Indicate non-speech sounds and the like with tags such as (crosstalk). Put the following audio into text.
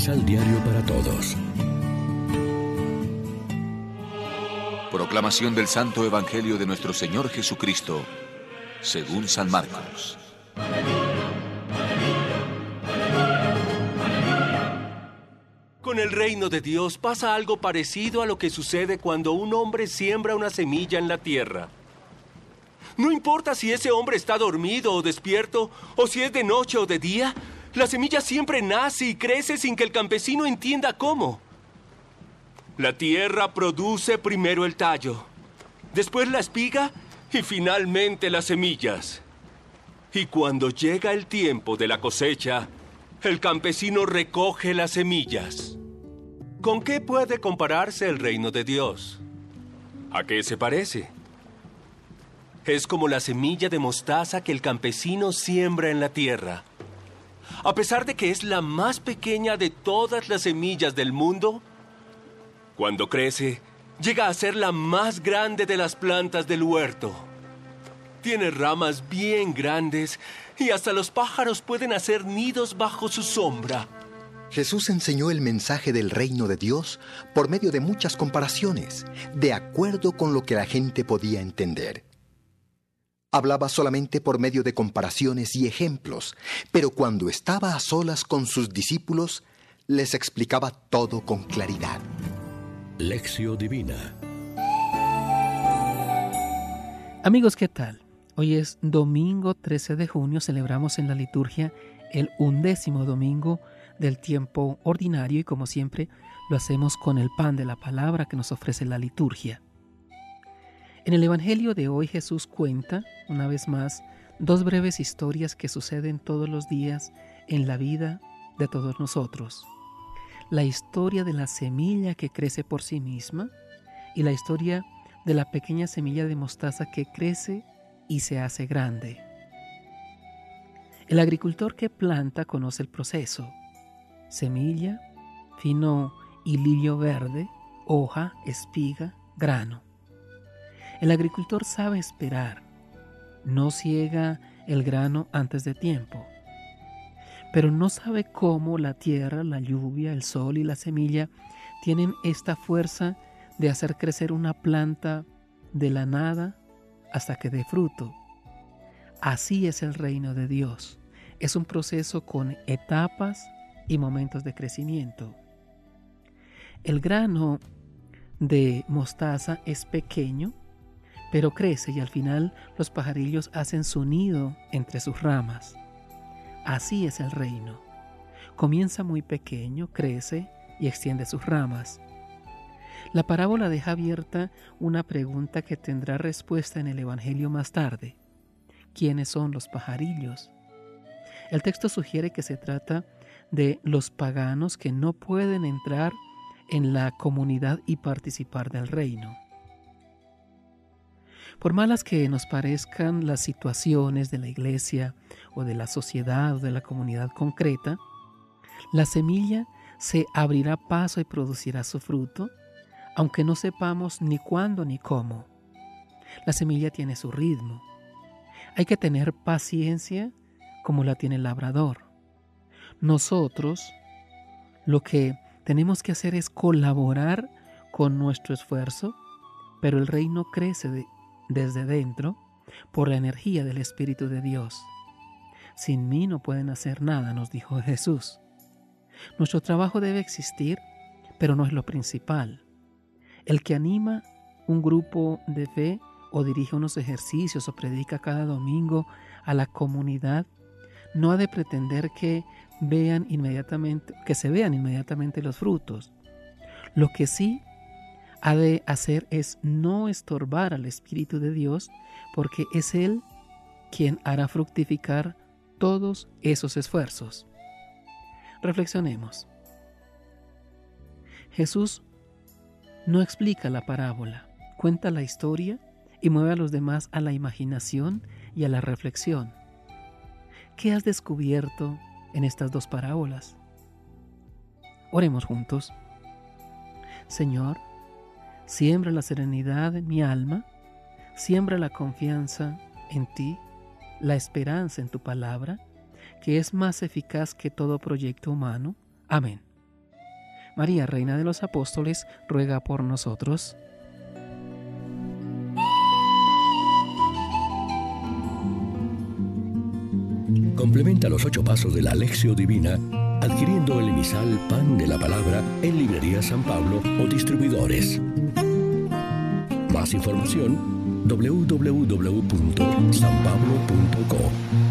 Misal Diario para Todos. Proclamación del Santo Evangelio de nuestro Señor Jesucristo, según San Marcos. Con el reino de Dios pasa algo parecido a lo que sucede cuando un hombre siembra una semilla en la tierra. No importa si ese hombre está dormido o despierto, o si es de noche o de día, la semilla siempre nace y crece sin que el campesino entienda cómo. La tierra produce primero el tallo, después la espiga y finalmente las semillas. Y cuando llega el tiempo de la cosecha, el campesino recoge las semillas. ¿Con qué puede compararse el reino de Dios? ¿A qué se parece? Es como la semilla de mostaza que el campesino siembra en la tierra. A pesar de que es la más pequeña de todas las semillas del mundo, cuando crece, llega a ser la más grande de las plantas del huerto. Tiene ramas bien grandes y hasta los pájaros pueden hacer nidos bajo su sombra. Jesús enseñó el mensaje del reino de Dios por medio de muchas comparaciones, de acuerdo con lo que la gente podía entender. Hablaba solamente por medio de comparaciones y ejemplos, pero cuando estaba a solas con sus discípulos, les explicaba todo con claridad. Lección Divina Amigos, ¿qué tal? Hoy es domingo 13 de junio, celebramos en la liturgia el undécimo domingo del tiempo ordinario y como siempre lo hacemos con el pan de la palabra que nos ofrece la liturgia. En el Evangelio de hoy Jesús cuenta, una vez más, dos breves historias que suceden todos los días en la vida de todos nosotros. La historia de la semilla que crece por sí misma y la historia de la pequeña semilla de mostaza que crece y se hace grande. El agricultor que planta conoce el proceso. Semilla, fino y lirio verde, hoja, espiga, grano. El agricultor sabe esperar, no ciega el grano antes de tiempo, pero no sabe cómo la tierra, la lluvia, el sol y la semilla tienen esta fuerza de hacer crecer una planta de la nada hasta que dé fruto. Así es el reino de Dios. Es un proceso con etapas y momentos de crecimiento. El grano de mostaza es pequeño pero crece y al final los pajarillos hacen su nido entre sus ramas. Así es el reino. Comienza muy pequeño, crece y extiende sus ramas. La parábola deja abierta una pregunta que tendrá respuesta en el Evangelio más tarde. ¿Quiénes son los pajarillos? El texto sugiere que se trata de los paganos que no pueden entrar en la comunidad y participar del reino. Por malas que nos parezcan las situaciones de la iglesia o de la sociedad o de la comunidad concreta, la semilla se abrirá paso y producirá su fruto, aunque no sepamos ni cuándo ni cómo. La semilla tiene su ritmo. Hay que tener paciencia como la tiene el labrador. Nosotros lo que tenemos que hacer es colaborar con nuestro esfuerzo, pero el reino crece de, desde dentro por la energía del Espíritu de Dios. Sin mí no pueden hacer nada, nos dijo (laughs) Jesús. Nuestro trabajo debe existir, pero no es lo principal. El que anima un grupo de fe o dirige unos ejercicios o predica cada domingo a la comunidad, no ha de pretender que vean inmediatamente, que se vean inmediatamente los frutos. Lo que sí ha de hacer es no estorbar al Espíritu de Dios, porque es Él quien hará fructificar todos esos esfuerzos. Reflexionemos. Jesús no explica la parábola, cuenta la historia y mueve a los demás a la imaginación y a la reflexión. ¿Qué has descubierto en estas dos parábolas? Oremos juntos. Señor, Siembra la serenidad en mi alma, siembra la confianza en ti, la esperanza en tu palabra, que es más eficaz que todo proyecto humano. Amén. María, Reina de los Apóstoles, ruega por nosotros. Complementa los ocho pasos de la Alexio Divina adquiriendo el emisal Pan de la Palabra en Librería San Pablo o distribuidores. Más información www.sanpablo.co